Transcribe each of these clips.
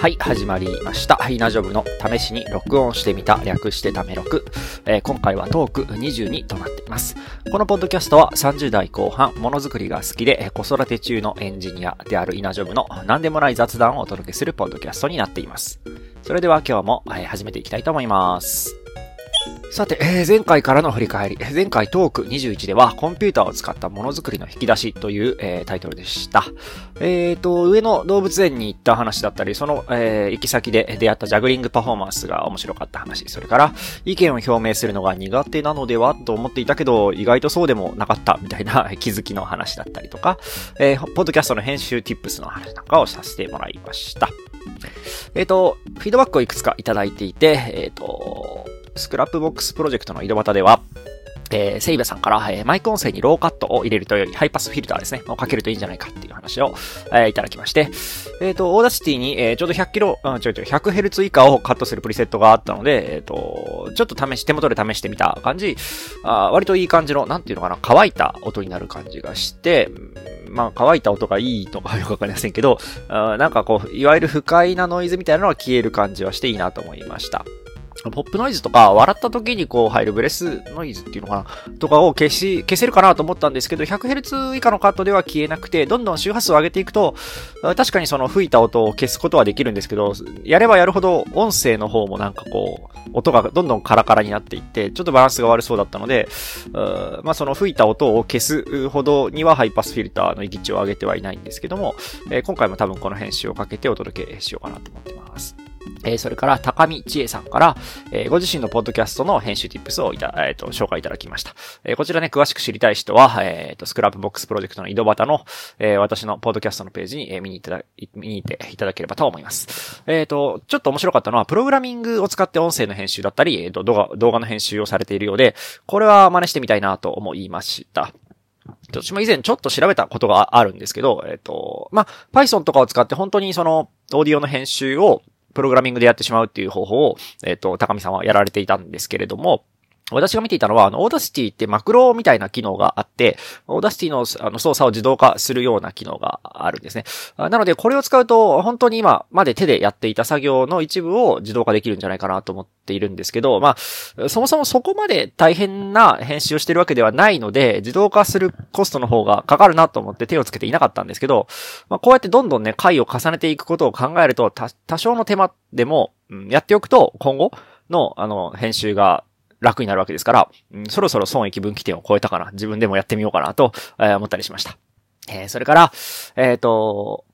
はい、始まりました。はい、ナジョブの試しに録音してみた、略してため録。えー今回はトーク22となっています。このポッドキャストは30代後半、ものづくりが好きで、子育て中のエンジニアであるイナジョブの何でもない雑談をお届けするポッドキャストになっています。それでは今日も、え始めていきたいと思います。さて、えー前回からの振り返り。前回トーク21では、コンピューターを使ったものづくりの引き出しという、えータイトルでした。えーと、上野動物園に行った話だったり、その、え行き先で出会ったジャグリングパフォーマンスが面白かった話。それから、意見を表明するのが苦手なのではと思っていたけど、意外とそうでもなかったみたいな 気づきの話だったりとか、えーポッドキャストの編集 tips の話なんかをさせてもらいました。えっ、と、フィードバックをいくつかいただいていて、えっ、と、 Scrapbox プロジェクトの井戸端では、えーセイベさんから、えーマイク音声にローカットを入れるというより、ハイパスフィルターですね、をかけるといいんじゃないかっていう話を、えーいただきまして、えっ、と、 Audacity に、えーちょうど100キロ、うん、ちょいちょい 100Hz 以下をカットするプリセットがあったので、えっ、と、ちょっと試し、手元で試してみた感じ、あ割といい感じの、なんていうのかな、乾いた音になる感じがして、まあ、乾いた音がいいとかよくわかりませんけど、あなんかこう、いわゆる不快なノイズみたいなのは消える感じはしていいなと思いました。ポップノイズとか、笑った時にこう入るブレスノイズっていうのかなとかを消し、消せるかなと思ったんですけど、100Hz 以下のカットでは消えなくて、どんどん周波数を上げていくと、確かにその吹いた音を消すことはできるんですけど、やればやるほど音声の方もなんかこう、音がどんどんカラカラになっていって、ちょっとバランスが悪そうだったので、まあその吹いた音を消すほどにはハイパスフィルターの域値を上げてはいないんですけども、え今回も多分この編集をかけてお届けしようかなと思ってます。えーそれから、高見千恵さんから、えーご自身のポッドキャストの編集 tips をいた、えっ、と、紹介いただきました。えこちらね、詳しく知りたい人は、えっ、と、 Scrapbox プロジェクトの井戸端の、え私のポッドキャストのページに、え見にいただ、見に行っていただければと思います。えっ、と、ちょっと面白かったのは、プログラミングを使って音声の編集だったり、えっ、と、動画、動画の編集をされているようで、これは真似してみたいなと思いました。私も以前ちょっと調べたことがあるんですけど、えっ、と、まあ、Python とかを使って本当にその、オーディオの編集を、プログラミングでやってしまうっていう方法を、えっ、と、高見さんはやられていたんですけれども、私が見ていたのは、あの、 Audacity ってマクロみたいな機能があって、Audacity のあの操作を自動化するような機能があるんですね。なので、これを使うと、本当に今まで手でやっていた作業の一部を自動化できるんじゃないかなと思っているんですけど、まあ、そもそもそこまで大変な編集をしてるわけではないので、自動化するコストの方がかかるなと思って手をつけていなかったんですけど、まあ、こうやってどんどんね、回を重ねていくことを考えると、多少の手間でも、うんやっておくと、今後の、あの、編集が楽になるわけですから、うんそろそろ損益分岐点を超えたかな、自分でもやってみようかなと、え思ったりしました。えーそれから、えっ、と、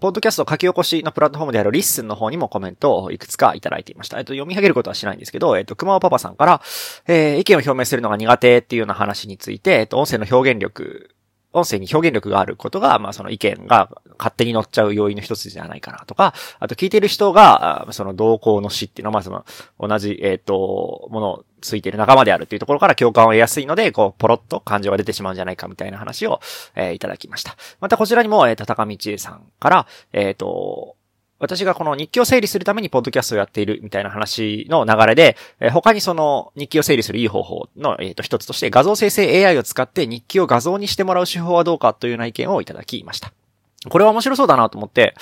ポッドキャスト書き起こしのプラットフォームである LISTEN の方にもコメントをいくつかいただいていました。えっ、と、読み上げることはしないんですけど、えっ、と、熊尾パパさんから、えー意見を表明するのが苦手っていうような話について、えっ、と、音声の表現力、音声に表現力があることが、まあその意見が勝手に乗っちゃう要因の一つじゃないかなとか、あと聞いてる人が、その動向の死っていうのは、まあその同じ、えっ、と、ものをついている仲間であるっていうところから共感を得やすいので、こう、ポロッと感情が出てしまうんじゃないかみたいな話を、えーいただきました。またこちらにも、えっ、と、高道恵さんから、えっ、と、私がこの日記を整理するためにポッドキャストをやっているみたいな話の流れで、えー他にその日記を整理するいい方法の、えーと一つとして画像生成 AI を使って日記を画像にしてもらう手法はどうかというような意見をいただきました。これは面白そうだなと思って、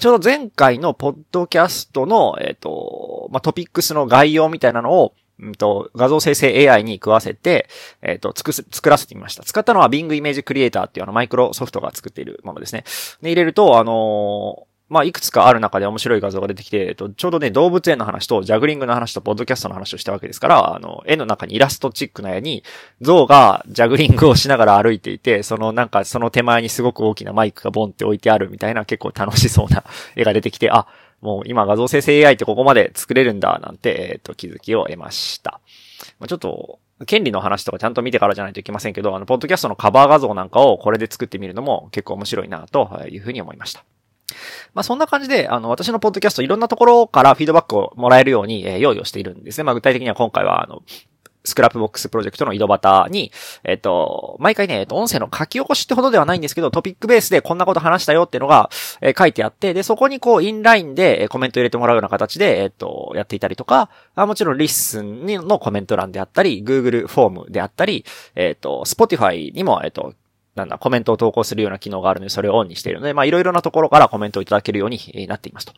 ちょうど前回のポッドキャストの、えっ、と、まあ、トピックスの概要みたいなのを、うんと、画像生成 AI に食わせて、えっ、と、作す、作らせてみました。使ったのは Bing Image Creator っていうあのマイクロソフトが作っているものですね。で、入れると、あのーまあ、いくつかある中で面白い画像が出てきて、えっと、ちょうどね、動物園の話と、ジャグリングの話と、ポッドキャストの話をしたわけですから、あの、絵の中にイラストチックな絵に、象がジャグリングをしながら歩いていて、そのなんか、その手前にすごく大きなマイクがボンって置いてあるみたいな、結構楽しそうな絵が出てきて、あ、もう今画像生成 AI ってここまで作れるんだ、なんて、えっと、気づきを得ました。まあ、ちょっと、権利の話とかちゃんと見てからじゃないといけませんけど、あの、ポッドキャストのカバー画像なんかをこれで作ってみるのも結構面白いな、というふうに思いました。まあそんな感じで、あの、私のポッドキャストいろんなところからフィードバックをもらえるように、えー用意をしているんですね。まあ具体的には今回は、あの、 Scrapbox プロジェクトの井戸端に、えっ、と、毎回ね、えっと、音声の書き起こしってほどではないんですけど、トピックベースでこんなこと話したよっていうのが、えー書いてあって、で、そこにこう、インラインでコメント入れてもらうような形で、えっ、と、やっていたりとか、あもちろん LISTEN のコメント欄であったり、Google フォームであったり、えっ、と、Spotify にも、えっ、と、なんだ、コメントを投稿するような機能があるので、それをオンにしているので、まあ、いろいろなところからコメントをいただけるようになっていますと。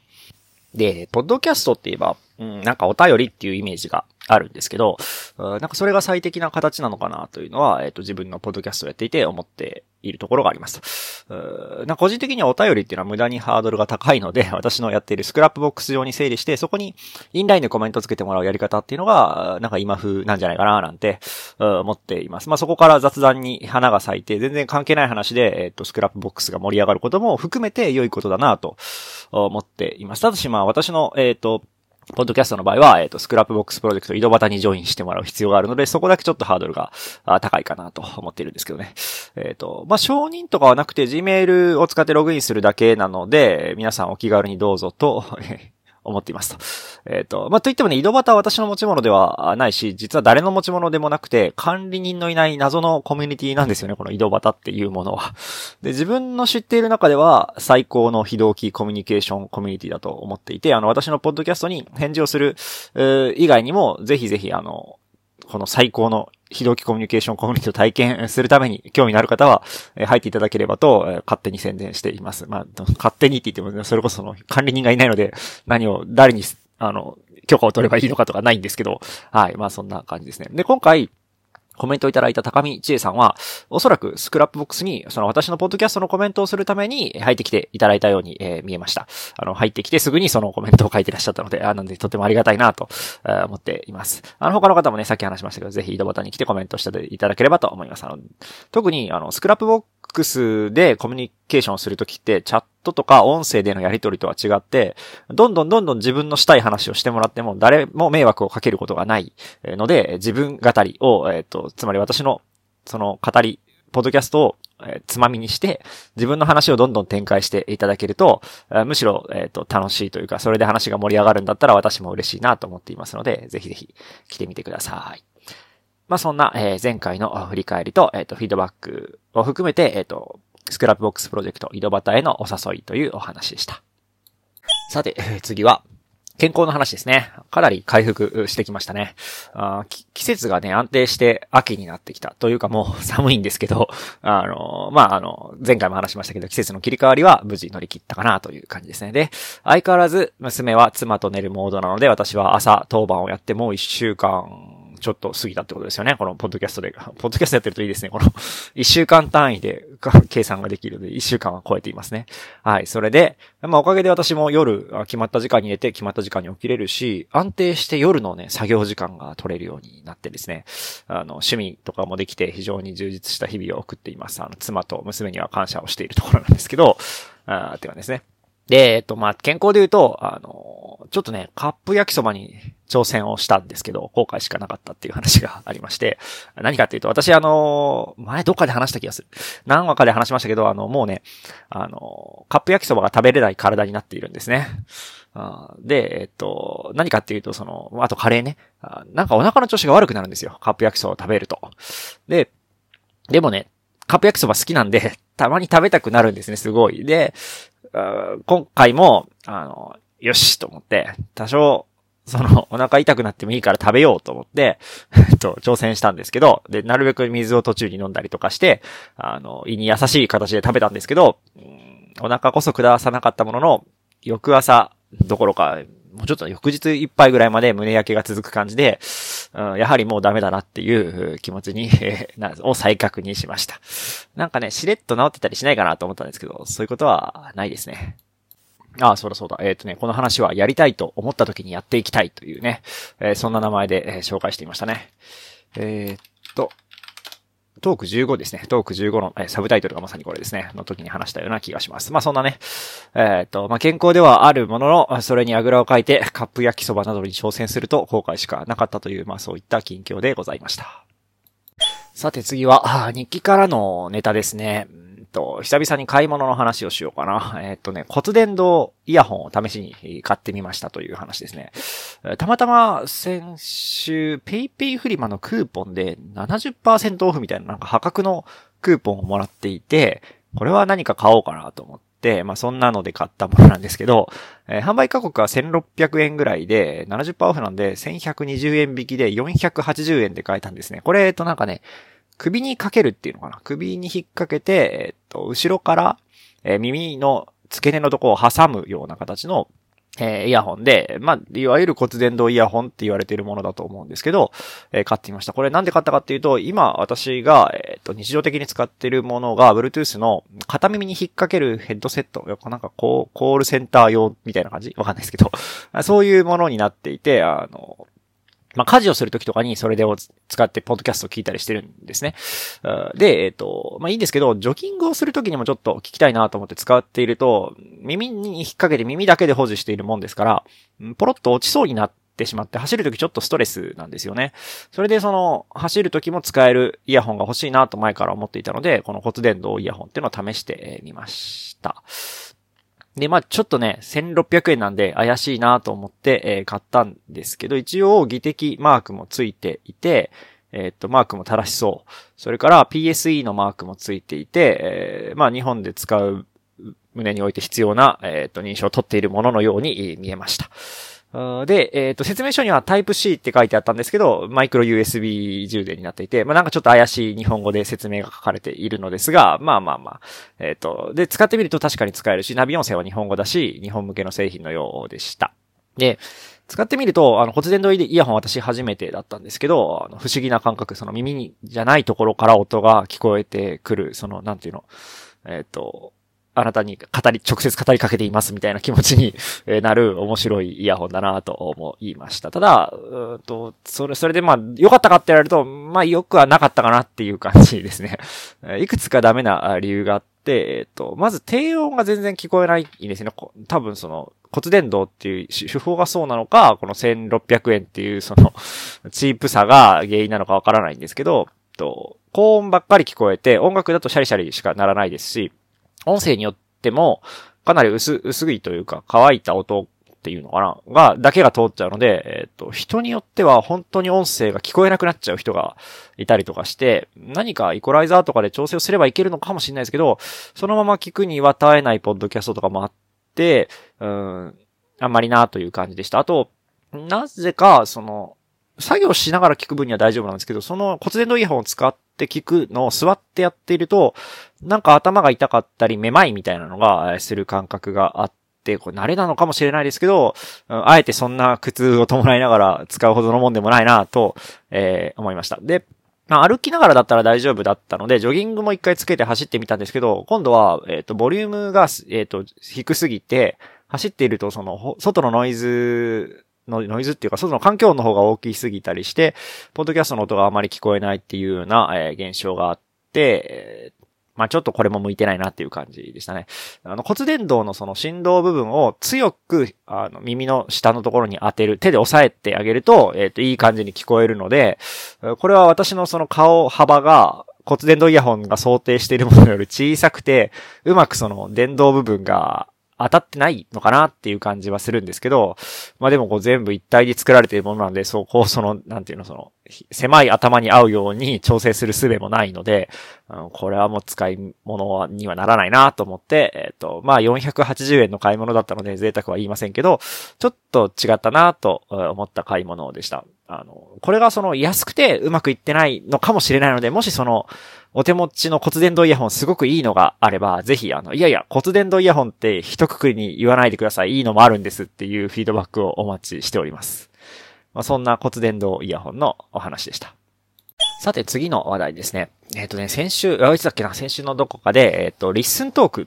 で、ポッドキャストって言えば、うん、なんかお便りっていうイメージがあるんですけど、なんかそれが最適な形なのかなというのは、えっ、ー、と、自分のポッドキャストをやっていて思っているところがあります。なんか個人的にはお便りっていうのは無駄にハードルが高いので、私のやっている Scrapbox 上に整理して、そこにインラインでコメントつけてもらうやり方っていうのが、なんか今風なんじゃないかななんて、思っています。まあ、そこから雑談に花が咲いて、全然関係ない話で、えっ、ー、と、 Scrapbox が盛り上がることも含めて良いことだなと思っています。ただしまあ、私の、えっ、ー、と、ポッドキャストの場合は、えっ、ー、と、 Scrapbox プロジェクト井戸端にジョインしてもらう必要があるので、そこだけちょっとハードルが高いかなと思っているんですけどね。えっ、ー、と、まあ、承認とかはなくて Gmail を使ってログインするだけなので、皆さんお気軽にどうぞと 思っていますと。えっ、ー、と、まあ、といってもね、井戸端は私の持ち物ではないし、実は誰の持ち物でもなくて、管理人のいない謎のコミュニティなんですよね、この井戸端っていうものは。で、自分の知っている中では、最高の非同期コミュニケーションコミュニティだと思っていて、あの、私のポッドキャストに返事をする、以外にも、ぜひぜひ、あの、この最高の非同期コミュニケーションコミュニティを体験するために興味のある方は、入っていただければと、勝手に宣伝しています。まあ、勝手にって言っても、それこその管理人がいないので、何を、誰に、あの、許可を取ればいいのかとかないんですけど、はい。まあそんな感じですね。で、今回、コメントをいただいた高見千恵さんは、おそらく Scrapbox に、その私のポッドキャストのコメントをするために入ってきていただいたように、えー、見えました。あの、入ってきてすぐにそのコメントを書いてらっしゃったので、あなんでとてもありがたいなと、えー、思っています。あの、他の方もね、さっき話しましたけど、ぜひ井戸端に来てコメントしていただければと思います。あの、特に、あの、スクラップボッ X でコミュニケーションするときって、チャットとか音声でのやり取りとは違って、どんどんどんどん自分のしたい話をしてもらっても、誰も迷惑をかけることがないので、自分語りを、えっ、ー、と、つまり私の、その語り、ポッドキャストを、えー、つまみにして、自分の話をどんどん展開していただけると、えー、むしろ、えっ、と、楽しいというか、それで話が盛り上がるんだったら私も嬉しいなと思っていますので、ぜひぜひ来てみてください。まあ、そんな、えー、前回の振り返りと、えっ、ー、と、フィードバックを含めて、えっ、ー、と、 Scrapbox プロジェクト井戸端へのお誘いというお話でした。さて、次は、健康の話ですね。かなり回復してきましたね。あ季節がね、安定して秋になってきた。というかもう寒いんですけど、あの、まあ、あの、前回も話しましたけど、季節の切り替わりは無事乗り切ったかなという感じですね。で、相変わらず娘は妻と寝るモードなので、私は朝当番をやってもう一週間ちょっと過ぎたってことですよね。このポッドキャストで。ポッドキャストやってるといいですね。この 一週間単位で 計算ができるので、一週間は超えていますね。はい。それで、まあおかげで私も夜、決まった時間に寝て決まった時間に起きれるし、安定して夜のね、作業時間が取れるようになってですね、あの、趣味とかもできて非常に充実した日々を送っています。あの、妻と娘には感謝をしているところなんですけど、あってはですね。で、えっと、まあ、健康で言うと、あの、ちょっとね、カップ焼きそばに挑戦をしたんですけど、後悔しかなかったっていう話が ありまして、何かっていうと、私あの、前どっかで話した気がする。何話かで話しましたけど、あの、もうね、あの、カップ焼きそばが食べれない体になっているんですね。で、えっと、何かっていうと、その、あとカレーね。なんかお腹の調子が悪くなるんですよ。カップ焼きそばを食べると。で、でもね、カップ焼きそば好きなんで、たまに食べたくなるんですね、すごい。で、今回も、あの、よしと思って、多少、その、お腹痛くなってもいいから食べようと思って、えっと、挑戦したんですけど、で、なるべく水を途中に飲んだりとかして、あの、胃に優しい形で食べたんですけど、お腹こそ下さなかったものの、翌朝どころか、もうちょっと翌日いっぱいぐらいまで胸焼けが続く感じで、うん、やはりもうダメだなっていう気持ちに、えー、を再確認しました。なんかね、しれっと治ってたりしないかなと思ったんですけど、そういうことはないですね。ああ、そうだそうだ。えっ、ー、とね、この話はやりたいと思った時にやっていきたいというね、えー、そんな名前で、え、紹介していましたね。え、っと、トーク15ですね。トーク15の、サブタイトルがまさにこれですね。の時に話したような気がします。まあそんなね、えっ、と、まあ健康ではあるものの、それにあぐらをかいてカップ焼きそばなどに挑戦すると後悔しかなかったという、まあそういった近況でございました。さて次は、日記からのネタですね。と、久々に買い物の話をしようかな。えっとね、骨伝導イヤホンを試しに買ってみましたという話ですね。たまたま先週、ペイペイフリマのクーポンで70%オフみたいななんか破格のクーポンをもらっていて、これは何か買おうかなと思って、まあそんなので買ったものなんですけど、えー、販売価格は1600円ぐらいで、70%オフなんで1120円引きで480円で買えたんですね。これ、えっとなんかね、首にかけるっていうのかな？首に引っ掛けて、えっと、後ろから、えー、耳の付け根のとこを挟むような形の、えー、イヤホンで、まあ、いわゆる骨伝導イヤホンって言われているものだと思うんですけど、えー、買ってみました。これなんで買ったかっていうと、今私が、えっ、ー、と、日常的に使っているものが、Bluetooth の片耳に引っ掛けるヘッドセット。なんかこう、コールセンター用みたいな感じ？わかんないですけど、そういうものになっていて、あの、まあ、家事をするときとかにそれでを使ってポッドキャストを聞いたりしてるんですね。で、えっ、ー、と、まあ、いいんですけど、ジョギングをするときにもちょっと聞きたいなと思って使っていると、耳に引っ掛けて耳だけで保持しているもんですから、ポロッと落ちそうになってしまって走るときちょっとストレスなんですよね。それでその、走るときも使えるイヤホンが欲しいなと前から思っていたので、この骨伝導イヤホンっていうのを試してみました。で、まあちょっとね、1600円なんで怪しいなと思って、えー、買ったんですけど、一応技的マークもついていて、えー、っと、マークも正しそう。それから PSE のマークもついていて、えー、まあ日本で使う胸において必要な、え、っと、認証を取っているもののように見えました。で、えっ、ー、と、説明書には Type-C って書いてあったんですけど、マイクロ USB 充電になっていて、まあ、なんかちょっと怪しい日本語で説明が書かれているのですが、まあまあまあ、えっ、ー、と、で、使ってみると確かに使えるし、ナビ音声は日本語だし、日本向けの製品のようでした。で、使ってみると、あの、骨伝導イヤホン私初めてだったんですけど、あの、不思議な感覚、その耳に、じゃないところから音が聞こえてくる、その、なんていうの、えっ、ー、と、あなたに語り、直接語りかけていますみたいな気持ちになる面白いイヤホンだなと思いました。ただ、うんと、それ、それでまあ、良かったかって言われると、まあ、良くはなかったかなっていう感じですね。いくつかダメな理由があって、えっと、まず低音が全然聞こえないんですね。多分その、骨伝導っていう手法がそうなのか、この1600円っていうその、チープさが原因なのかわからないんですけど、と、高音ばっかり聞こえて、音楽だとシャリシャリしかならないですし、音声によっても、かなり薄、薄いというか、乾いた音っていうのかな？が、だけが通っちゃうので、えっ、ー、と、人によっては本当に音声が聞こえなくなっちゃう人がいたりとかして、何かイコライザーとかで調整をすればいけるのかもしれないですけど、そのまま聞くには耐えないポッドキャストとかもあって、うん、あんまりなという感じでした。あと、なぜか、その、作業しながら聞く分には大丈夫なんですけど、その骨伝導イヤホンを使っって聞くのを座ってやっていると、なんか頭が痛かったり、めまいみたいなのがする感覚があって、これ慣れなのかもしれないですけど、あえてそんな苦痛を伴いながら使うほどのもんでもないなと、えー、思いました。で、まあ、歩きながらだったら大丈夫だったので、ジョギングも一回つけて走ってみたんですけど、今度は、えっ、ー、と、ボリュームが、えっ、ー、と、低すぎて、走っていると、その、外のノイズのノイズっていうか、外の環境の方が大きすぎたりして、ポッドキャストの音があまり聞こえないっていうような、えー、現象があって、えー、まあちょっとこれも向いてないなっていう感じでしたね。あの骨伝導のその振動部分を強く、あの耳の下のところに当てる、手で押さえてあげると、えっ、ー、と、いい感じに聞こえるので、これは私のその顔幅が骨伝導イヤホンが想定しているものより小さくて、うまくその電動部分が当たってないのかなっていう感じはするんですけど、まあでもこう全部一体で作られているものなんで、そ、こうその、なんていうの、その、狭い頭に合うように調整する術もないので、うん、これはもう使い物にはならないなと思って、えっ、ー、と、まあ480円の買い物だったので贅沢は言いませんけど、ちょっと違ったなと思った買い物でした。あの、これがその安くてうまくいってないのかもしれないので、もしその、お手持ちの骨伝導イヤホンすごくいいのがあれば、ぜひ、あの、いやいや、骨伝導イヤホンって一括りに言わないでください。いいのもあるんですっていうフィードバックをお待ちしております。まあ、そんな骨伝導イヤホンのお話でした。さて、次の話題ですね。えっ、ー、とね、先週、あ、いつだっけな、先週のどこかで、えっ、ー、と、 LISTEN トーク、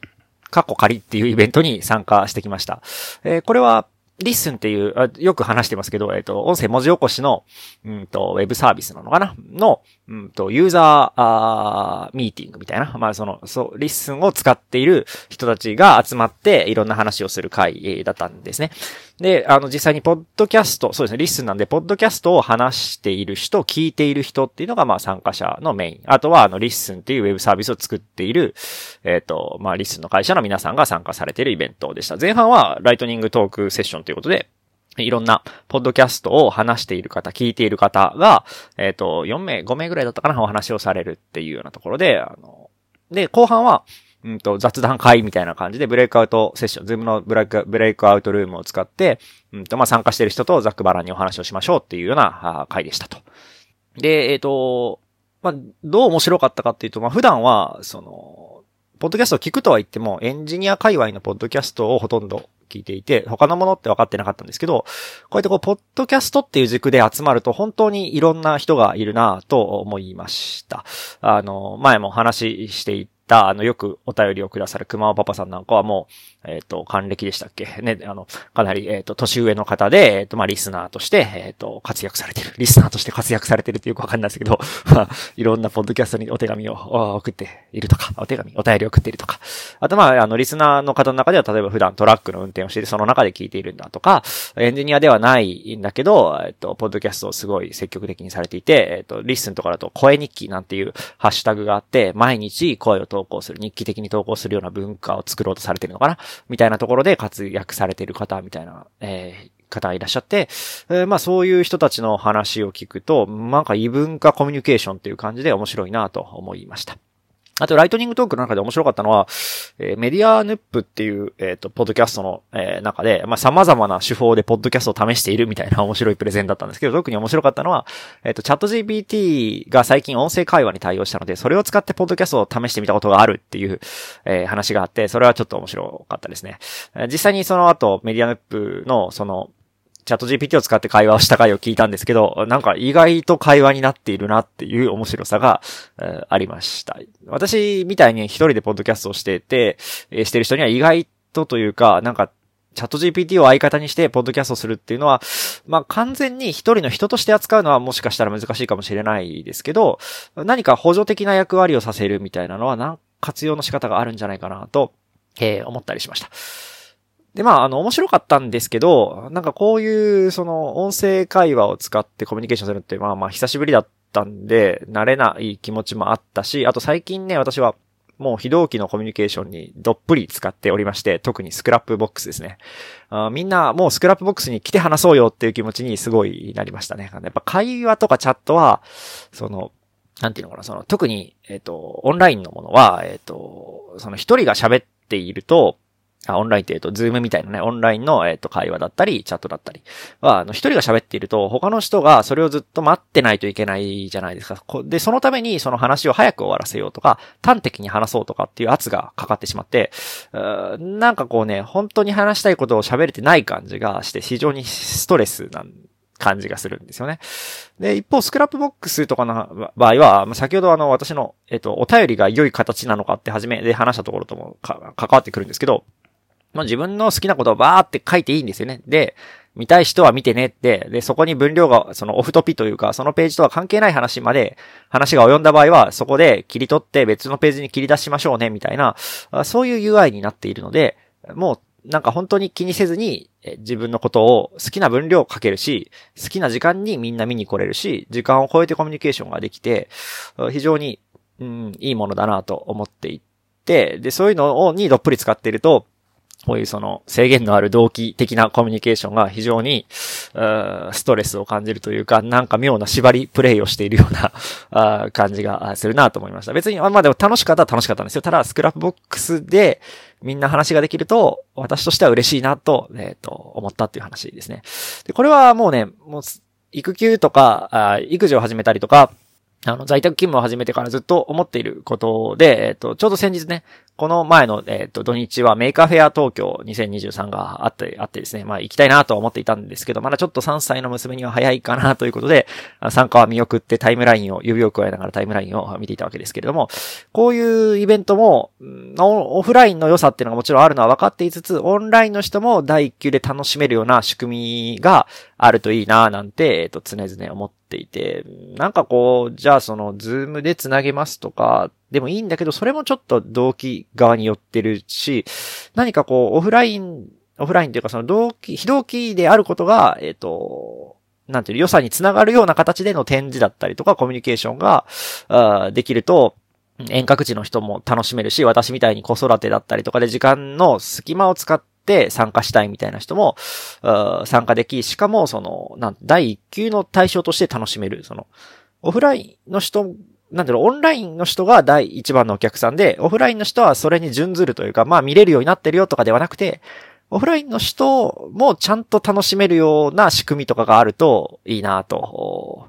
カッコ仮っていうイベントに参加してきました。えー、これは、 LISTEN っていう、よく話してますけど、えっ、ー、と、音声文字起こしの、うんと、ウェブサービスなのかな？の、うんと、ユーザー、あーミーティングみたいな。まあ、その、そう、 LISTEN を使っている人たちが集まって、いろんな話をする会だったんですね。で、あの、実際にポッドキャスト、そうですね、 LISTEN なんで、ポッドキャストを話している人、聞いている人っていうのが、まあ、参加者のメイン。あとは、あの、 LISTEN っていうウェブサービスを作っている、えっ、ー、と、まあ、 LISTEN の会社の皆さんが参加されているイベントでした。前半は、ライトニングトークセッションということで、いろんな、ポッドキャストを話している方、聞いている方が、えっ、ー、と、4名、5名ぐらいだったかな、お話をされるっていうようなところで、あの、で、後半は、うんと、雑談会みたいな感じで、ブレイクアウトセッション、ズームのブレイク、ブレイクアウトルームを使って、うんと、まあ、参加している人とざっくばらんにお話をしましょうっていうような会でしたと。で、えっ、ー、と、まあ、どう面白かったかっていうと、まあ、普段は、その、ポッドキャストを聞くとは言っても、エンジニア界隈のポッドキャストをほとんど聞いていて、他のものって分かってなかったんですけど、こうやってこう、ポッドキャストっていう軸で集まると本当にいろんな人がいるなと思いました。あの、前も話していた、あの、よくお便りをくださる熊尾パパさんなんかはもう、えっ、ー、と、還暦でしたっけ？ね、あの、かなり、えっ、ー、と、年上の方で、えっ、ー、と、まあ、リスナーとして、えっ、と、活躍されてる。リスナーとして活躍されてるってよくわかんないですけど、まあ、いろんなポッドキャストにお手紙を送っているとか、お手紙、お便りを送っているとか。あと、まあ、あの、リスナーの方の中では、例えば普段トラックの運転をしてて、その中で聞いているんだとか、エンジニアではないんだけど、えっ、と、ポッドキャストをすごい積極的にされていて、えっ、と、 LISTEN とかだと、声日記なんていうハッシュタグがあって、毎日声を投稿する、日記的に投稿するような文化を作ろうとされてるのかなみたいなところで、活躍されている方みたいな、えー、方がいらっしゃって、えー、まあそういう人たちの話を聞くと、なんか異文化コミュニケーションっていう感じで面白いなと思いました。あと、ライトニングトークの中で面白かったのは、えー、メディアヌップっていう、えっ、ー、と、ポッドキャストの、えー、中で、まあ、様々な手法でポッドキャストを試しているみたいな面白いプレゼンだったんですけど、特に面白かったのは、えっ、と、チャット GPT が最近音声会話に対応したので、それを使ってポッドキャストを試してみたことがあるっていう、え話があって、それはちょっと面白かったですね。実際にその後、メディアヌップの、その、チャット GPT を使って会話をした回を聞いたんですけど、なんか意外と会話になっているなっていう面白さが、え、ありました。私みたいに一人でポッドキャストをしてて、え、してる人には意外とというか、なんかチャット GPT を相方にしてポッドキャストするっていうのは、まあ完全に一人の人として扱うのはもしかしたら難しいかもしれないですけど、何か補助的な役割をさせるみたいなのは、な活用の仕方があるんじゃないかなと、えー、思ったりしました。で、まあ、あの、面白かったんですけど、なんかこういう、その、音声会話を使ってコミュニケーションするって、まあまあ、久しぶりだったんで、慣れない気持ちもあったし、あと最近ね、私は、もう非同期のコミュニケーションにどっぷり使っておりまして、特に Scrapbox ですね。あみんなもう Scrapbox に来て話そうよっていう気持ちにすごいなりましたね。やっぱ会話とかチャットは、その、なんていうのかな、その、特に、えっ、ー、と、オンラインのものは、えっ、ー、と、その一人が喋っていると、あ、オンラインって言うと、 Zoom みたいなね、オンラインの、えっ、と、会話だったり、チャットだったりは、あの、一人が喋っていると、他の人がそれをずっと待ってないといけないじゃないですか。で、そのために、その話を早く終わらせようとか、端的に話そうとかっていう圧がかかってしまって、なんかこうね、本当に話したいことを喋れてない感じがして、非常にストレスな感じがするんですよね。で、一方、 Scrapbox とかの場合は、先ほどあの、私の、えっと、お便りが良い形なのかって初めで話したところとも関わってくるんですけど、まあ、自分の好きなことをバーって書いていいんですよね。で、見たい人は見てねって、で、そこに分量が、そのオフトピというか、そのページとは関係ない話まで、話が及んだ場合は、そこで切り取って別のページに切り出しましょうね、みたいな、そういう UI になっているので、もう、なんか本当に気にせずに、自分のことを好きな分量を書けるし、好きな時間にみんな見に来れるし、時間を超えてコミュニケーションができて、非常に、うん、いいものだなと思っていて、で、そういうのをにどっぷり使っていると、こういうその制限のある動機的なコミュニケーションが非常に、ストレスを感じるというか、なんか妙な縛りプレイをしているような 感じがするなと思いました。別に、まあでも楽しかったら楽しかったんですよ。ただ、 Scrapbox でみんな話ができると、私としては嬉しいなと、えっ、ー、と、思ったっていう話ですね。で、これはもうね、もう、育休とか、育児を始めたりとか、あの、在宅勤務を始めてからずっと思っていることで、えっ、と、ちょうど先日ね、この前の、えっ、と、土日は Maker Faire Tokyo 2023があって、あってですね、まあ行きたいなと思っていたんですけど、まだちょっと3歳の娘には早いかなということで、参加は見送ってタイムラインを、指を咥えながらタイムラインを見ていたわけですけれども、こういうイベントも、オフラインの良さっていうのがもちろんあるのは分かっていつつ、オンラインの人も第一級で楽しめるような仕組みがあるといいななんて、えっ、と、常々思っていて、なんかこう、じゃあその、 Zoom で繋げますとか、でもいいんだけど、それもちょっと同期側に寄ってるし、何かこう、オフライン、オフラインというかその同期、非同期であることが、えっ、ー、と、なんていう良さにつながるような形での展示だったりとか、コミュニケーションが、あできると、遠隔地の人も楽しめるし、私みたいに子育てだったりとかで時間の隙間を使ってて参加したいみたいな人も、参加でき、しかもその、なん、第一級の対象として楽しめる、その、オフラインの人なんだろう、オンラインの人が第一番のお客さんで、オフラインの人はそれに準ずるというか、まあ見れるようになってるよとかではなくて、オフラインの人もちゃんと楽しめるような仕組みとかがあるといいなと、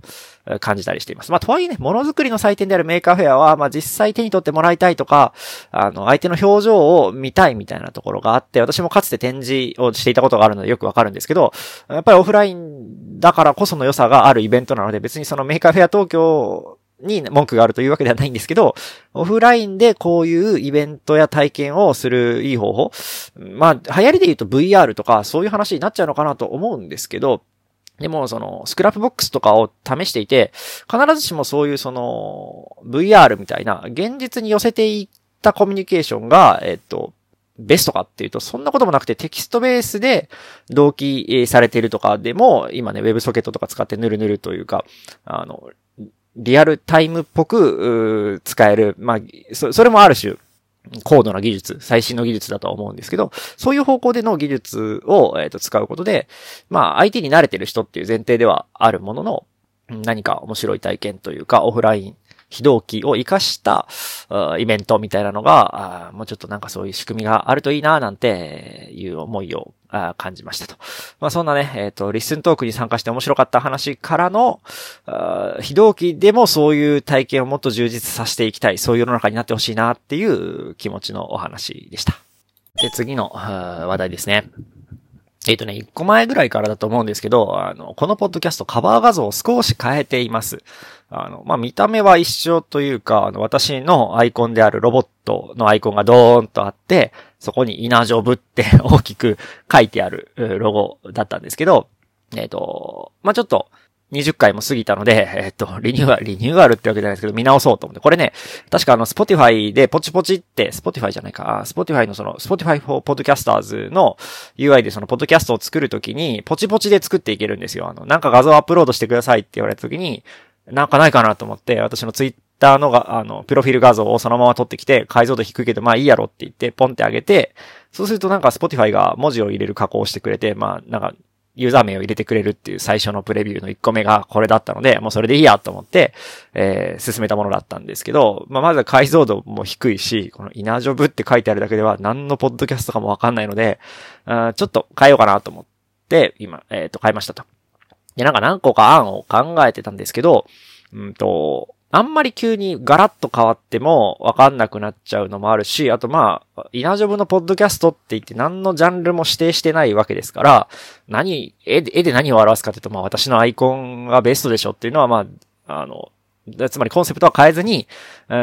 感じたりしています。まあ、とはいえね、ものづくりの祭典である Maker Faire は、まあ、実際手に取ってもらいたいとか、あの、相手の表情を見たいみたいなところがあって、私もかつて展示をしていたことがあるのでよくわかるんですけど、やっぱりオフラインだからこその良さがあるイベントなので、別にその Maker Faire 東京に文句があるというわけではないんですけど、オフラインでこういうイベントや体験をするいい方法。まあ、流行りで言うと VR とかそういう話になっちゃうのかなと思うんですけど、でも、その、 Scrapbox とかを試していて、必ずしもそういうその、VR みたいな、現実に寄せていったコミュニケーションが、えっと、ベストかっていうと、そんなこともなくてテキストベースで同期されているとかでも、今ね、 WebSocket とか使ってヌルヌルというか、あの、リアルタイムっぽく、使える。まあ、それもある種、高度な技術、最新の技術だとは思うんですけど、そういう方向での技術を、えー、と使うことで、まあ相手に慣れてる人っていう前提ではあるものの、何か面白い体験というか、オフライン非同期を活かしたイベントみたいなのが、もうちょっとなんかそういう仕組みがあるといいななんていう思いを感じましたと。まあそんなね、えっ、ー、と、リスントークに参加して面白かった話からの、非同期でもそういう体験をもっと充実させていきたい、そういう世の中になってほしいなっていう気持ちのお話でした。で、次の話題ですね。えっ、ー、とね、一個前ぐらいからだと思うんですけど、あの、このポッドキャストカバー画像を少し変えています。あの、まあ、見た目は一緒というか、あの、私のアイコンであるロボットのアイコンがドーンとあって、そこにイナジョブって 大きく書いてあるロゴだったんですけど、えっ、ー、と、まあ、ちょっと、20回も過ぎたので、えっと、リニューアル、リニューアルってわけじゃないですけど、見直そうと思って。これね、確かあの、スポティファイでポチポチって、 Spotify じゃないか、 Spotify のその、 Spotify for Podcasters の UI でその、ポッドキャストを作るときに、ポチポチで作っていけるんですよ。あの、なんか画像アップロードしてくださいって言われたときに、なんかないかなと思って、私のツイッターのが、あの、プロフィール画像をそのまま取ってきて、解像度低いけど、まあいいやろって言って、ポンってあげて、そうするとなんか Spotify が文字を入れる加工をしてくれて、まあなんかユーザー名を入れてくれるっていう最初のプレビューの1個目がこれだったので、もうそれでいいやと思って、えー、進めたものだったんですけど、まあ、まず解像度も低いし、このイナジョブって書いてあるだけでは何のポッドキャストかもわかんないので、あちょっと変えようかなと思って、今、えっ、ー、と、変えましたと。で、なんか何個か案を考えてたんですけど、うんと、あんまり急にガラッと変わってもわかんなくなっちゃうのもあるし、あとまあ、イナジョブのポッドキャストって言って何のジャンルも指定してないわけですから、何、絵で絵で何を表すかというと、まあ私のアイコンがベストでしょっていうのはまあ、あの、つまりコンセプトは変えずに、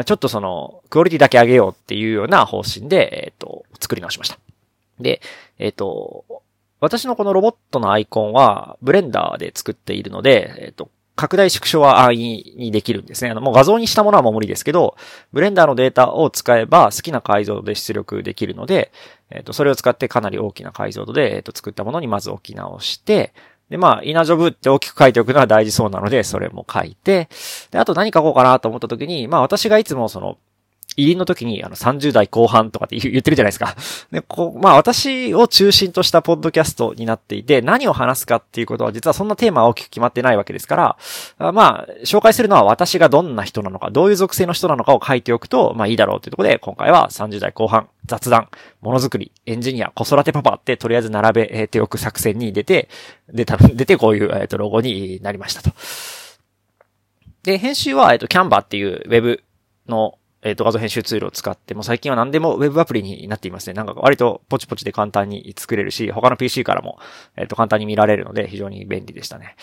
ちょっとその、クオリティだけ上げようっていうような方針で、えっ、と、作り直しました。で、えっ、と、私のこのロボットのアイコンは、ブレンダーで作っているので、えっ、と、拡大縮小は安易にできるんですね。あの、もう画像にしたものはもう無理ですけど、ブレンダーのデータを使えば好きな解像度で出力できるので、えっ、ー、と、それを使ってかなり大きな解像度で、えっ、ー、と、作ったものにまず置き直して、で、まあ、イナジョブって大きく書いておくのは大事そうなので、それも書いて、で、あと何書こうかなと思った時に、まあ私がいつもその、入りの時にあの30代後半とかって言ってるじゃないですか。で、こう、まあ私を中心としたポッドキャストになっていて、何を話すかっていうことは実はそんなテーマは大きく決まってないわけですから、まあ、紹介するのは私がどんな人なのか、どういう属性の人なのかを書いておくと、まあいいだろうというところで、今回は30代後半、雑談、ものづくり、エンジニア、子育てパパってとりあえず並べておく作戦に出て、出た、出てこういう、えっ、と、ロゴになりましたと。で、編集は、えっ、と、キャンバーっていうウェブのえっ、ー、と、画像編集ツールを使って、も最近は何でも Web アプリになっていますね。なんか割とポチポチで簡単に作れるし、他の PC からも、えっ、ー、と、簡単に見られるので非常に便利でしたね。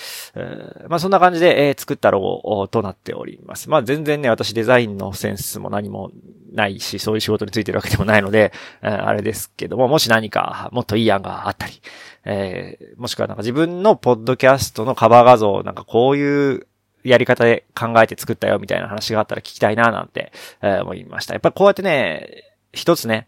まあそんな感じで、えー、作ったロゴとなっております。まあ全然ね、私デザインのセンスも何もないし、そういう仕事についてるわけでもないので、あれですけども、もし何かもっといい案があったり、えー、もしくはなんか自分のポッドキャストのカバー画像、なんかこういうやり方で考えて作ったよみたいな話があったら聞きたいななんて、えー、思いました。やっぱりこうやってね、一つね、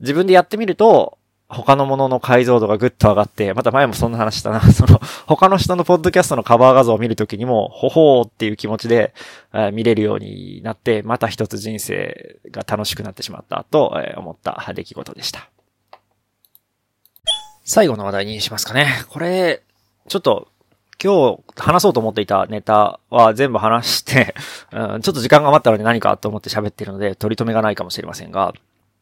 自分でやってみると、他のものの解像度がぐっと上がって、また前もそんな話したな。その、他の人のポッドキャストのカバー画像を見るときにも、ほほーっていう気持ちで、えー、見れるようになって、また一つ人生が楽しくなってしまったと、えー、思った出来事でした。最後の話題にしますかね。これ、ちょっと今日話そうと思っていたネタは全部話して うん、ちょっと時間が余ったので何かと思って喋ってるので、取り留めがないかもしれませんが、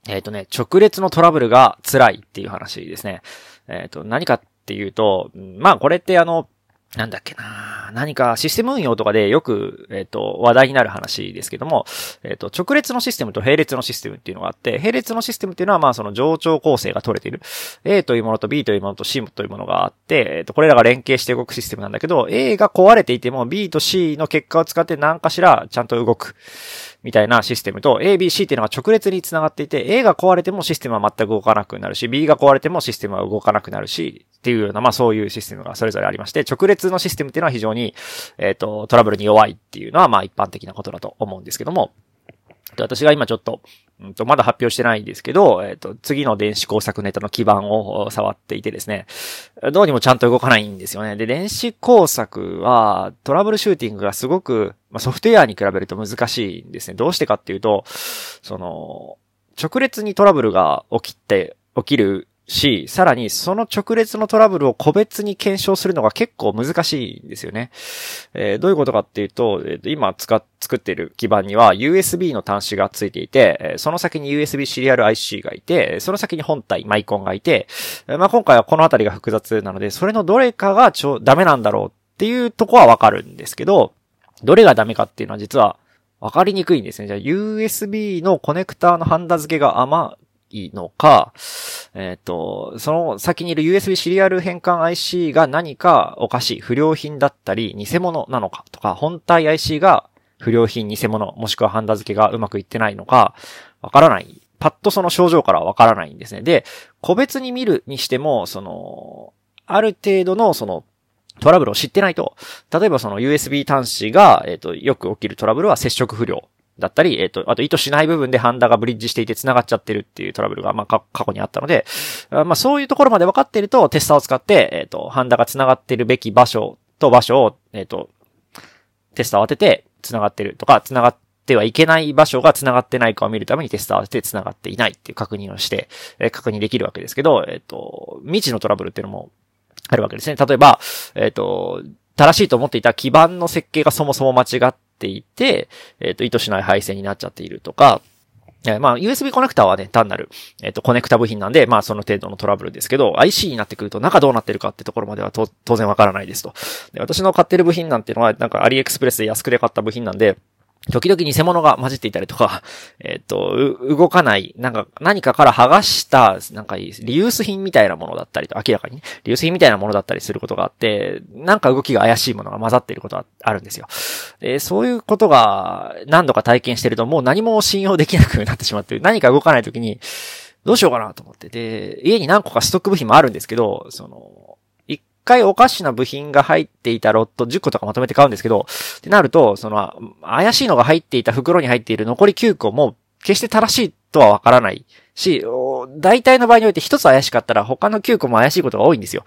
えっ、ー、とね、直列のトラブルが辛いっていう話ですね。えっ、ー、と、何かっていうと、まあこれってあの、なんだっけな何かシステム運用とかでよく、えっ、ー、と、話題になる話ですけども、えっ、ー、と、直列のシステムと並列のシステムっていうのがあって、並列のシステムっていうのは、まあ、その上長構成が取れている。A というものと B というものと C というものがあって、えっ、ー、と、これらが連携して動くシステムなんだけど、A が壊れていても B と C の結果を使って何かしらちゃんと動く。みたいなシステムと A、B、C っていうのが直列につながっていて、A が壊れてもシステムは全く動かなくなるし、B が壊れてもシステムは動かなくなるし、っていうような、まあそういうシステムがそれぞれありまして、直列のシステムっていうのは非常に、えっ、ー、と、トラブルに弱いっていうのは、まあ一般的なことだと思うんですけども、私が今ちょっと、うんと、まだ発表してないんですけど、えっ、と、次の電子工作ネタの基盤を触っていてですね、どうにもちゃんと動かないんですよね。で、電子工作はトラブルシューティングがすごく、まあ、ソフトウェアに比べると難しいんですね。どうしてかっていうと、その、直列にトラブルが起きて、起きるし、さらにその直列のトラブルを個別に検証するのが結構難しいんですよね。えー、どういうことかっていうと、えー、今使っ、作ってる基板には USB の端子がついていて、え、その先に USB シリアル IC がいて、その先に本体マイコンがいて、え、まあ、今回はこのあたりが複雑なので、それのどれかがちょ、ダメなんだろうっていうとこはわかるんですけど、どれがダメかっていうのは実はわかりにくいんですね。じゃあ USB のコネクターのハンダ付けが甘いのか、えっ、ー、と、その先にいる USB シリアル変換 IC が何かおかしい、不良品だったり、偽物なのかとか、本体 IC が不良品、偽物、もしくはハンダ付けがうまくいってないのか、わからない。パッとその症状からわからないんですね。で、個別に見るにしても、その、ある程度のそのトラブルを知ってないと、例えばその USB 端子が、えっ、ー、と、よく起きるトラブルは接触不良だったり、えっ、と、あと意図しない部分でハンダがブリッジしていて繋がっちゃってるっていうトラブルが、まあ、過去にあったので、まあ、そういうところまで分かっていると、テスターを使って、えっ、と、ハンダが繋がってるべき場所と場所を、えっ、と、テスターを当てて繋がってるとか、繋がってはいけない場所が繋がってないかを見るためにテスターを当てて繋がっていないっていう確認をして、え確認できるわけですけど、えっ、と、未知のトラブルっていうのもあるわけですね。例えば、えっ、と、正しいと思っていた基板の設計がそもそも間違ってていて、えっ、ー、と、意図しない配線になっちゃっているとか、えまあ、USB コネクタはね、単なる、えっ、ー、と、コネクタ部品なんで、まあ、その程度のトラブルですけど、IC になってくると中どうなってるかってところまでは当然わからないですと。で、私の買ってる部品なんていうのは、なんかアリエクスプレスで安くで買った部品なんで、時々偽物が混じっていたりとか、えっ、と、動かない、なんか、何かから剥がした、なんか、リユース品みたいなものだったりと、明らかに、ね、リユース品みたいなものだったりすることがあって、なんか動きが怪しいものが混ざっていることがあるんですよ。で、そういうことが何度か体験してると、もう何も信用できなくなってしまって。何か動かないときに、どうしようかなと思って。で、家に何個かストック部品もあるんですけど、その、回おかしな部品が入っていたロット10個とかまとめて買うんですけど、ってなると、その、怪しいのが入っていた袋に入っている残り9個も決して正しいとはわからないし、大体の場合において一つ怪しかったら他の9個も怪しいことが多いんですよ。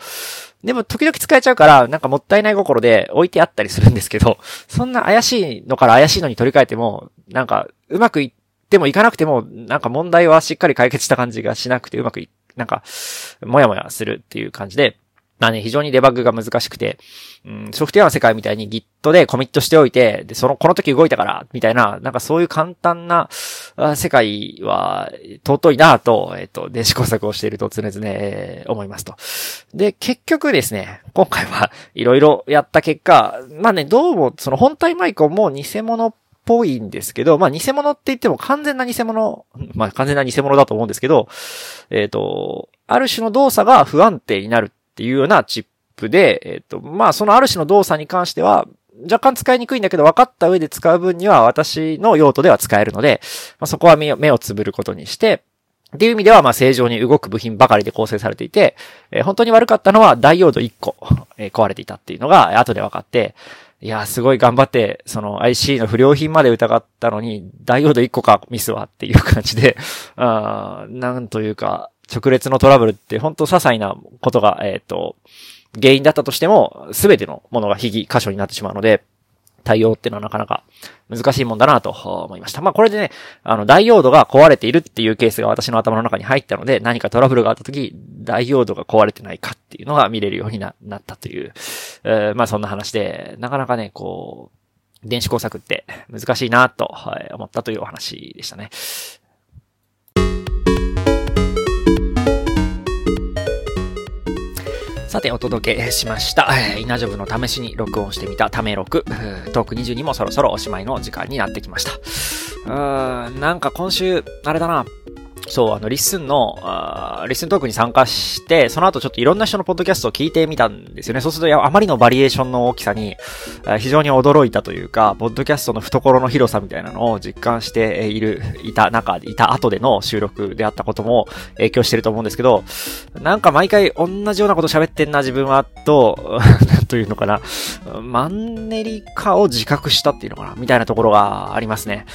でも時々使えちゃうから、なんかもったいない心で置いてあったりするんですけど、そんな怪しいのから怪しいのに取り替えても、なんかうまくいってもいかなくても、なんか問題はしっかり解決した感じがしなくてうまくい、なんか、もやもやするっていう感じで、まあね、非常にデバッグが難しくて、うん、ソフトウェアの世界みたいに Git でコミットしておいて、で、その、この時動いたから、みたいな、なんかそういう簡単な世界は尊いなと、えっ、と、電子工作をしていると常々、えー、思いますと。で、結局ですね、今回はいろいろやった結果、まあね、どうも、その本体マイコンも偽物っぽいんですけど、まあ偽物って言っても完全な偽物、まあ完全な偽物だと思うんですけど、えっ、ー、と、ある種の動作が不安定になるっていうようなチップで、えっ、と、まあ、そのある種の動作に関しては、若干使いにくいんだけど分かった上で使う分には私の用途では使えるので、まあ、そこは目をつぶることにして、っていう意味では、まあ、正常に動く部品ばかりで構成されていて、えー、本当に悪かったのはダイオード1個、えー、壊れていたっていうのが後で分かって、いや、すごい頑張って、その IC の不良品まで疑ったのに、ダイオード1個かミスはっていう感じで、あなんというか、直列のトラブルって本当些細なことが、えっ、ー、と、原因だったとしても、すべてのものが被疑箇所になってしまうので、対応っていうのはなかなか難しいもんだなと思いました。まあこれでね、あの、ダイオードが壊れているっていうケースが私の頭の中に入ったので、何かトラブルがあった時、ダイオードが壊れてないかっていうのが見れるようになったという、えー、まあそんな話で、なかなかね、こう、電子工作って難しいなと思ったというお話でしたね。さて、お届けしました。イナジョブの試しに録音してみたためろく。トーク22もそろそろおしまいの時間になってきました。うーん、なんか今週、あれだな。そう、あの、 LISTEN の、あ LISTEN トークに参加して、その後ちょっといろんな人のポッドキャストを聞いてみたんですよね。そうすると、あまりのバリエーションの大きさに、非常に驚いたというか、ポッドキャストの懐の広さみたいなのを実感している、いた中、いた後での収録であったことも影響してると思うんですけど、なんか毎回同じようなこと喋ってんな、自分は、と、な んというのかな、マンネリ化を自覚したっていうのかな、みたいなところがありますね。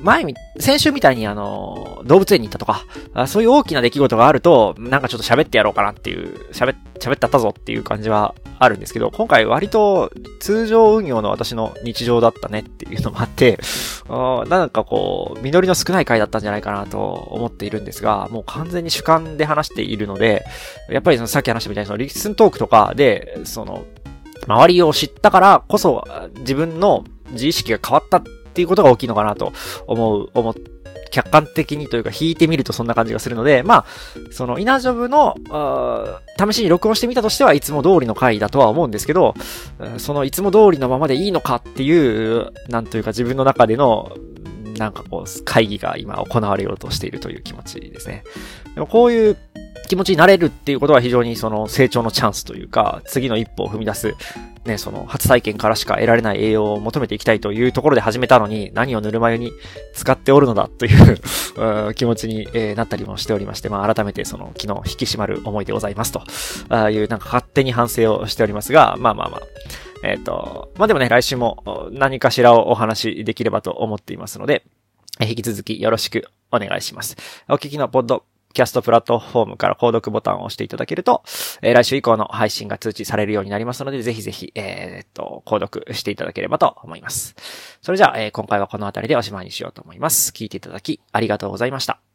前、先週みたいにあの、動物園に行ったとか、そういう大きな出来事があると、なんかちょっと喋ってやろうかなっていう、喋、喋ってったぞっていう感じはあるんですけど、今回割と通常運用の私の日常だったねっていうのもあって、なんかこう、実りの少ない回だったんじゃないかなと思っているんですが、もう完全に主観で話しているので、やっぱりそのさっき話したみたいにそのリスントークとかで、その、周りを知ったからこそ自分の自意識が変わったっていうことが大きいのかなと思う、思って、客観的にというか弾いてみるとそんな感じがするので、まあ、そのイナジョブの、試しに録音してみたとしてはいつも通りの回だとは思うんですけど、そのいつも通りのままでいいのかっていう、なんというか自分の中での、なんかこう、会議が今行われようとしているという気持ちですね。でもこういう気持ちになれるっていうことは非常にその成長のチャンスというか、次の一歩を踏み出す、ね、その初体験からしか得られない栄養を求めていきたいというところで始めたのに、何をぬるま湯に使っておるのだという 気持ちに、えなったりもしておりまして、まあ改めてその昨日引き締まる思いでございますとああいうなんか勝手に反省をしておりますが、まあまあまあ。えっ、ー、と、まあでもね、来週も何かしらをお話しできればと思っていますので、引き続きよろしくお願いします。お聞きのポッドキャストプラットフォームから購読ボタンを押していただけると、えー、来週以降の配信が通知されるようになりますので、ぜひぜひ、えー、っと、購読していただければと思います。それじゃあ、えー、今回はこの辺りでおしまいにしようと思います。聞いていただき、ありがとうございました。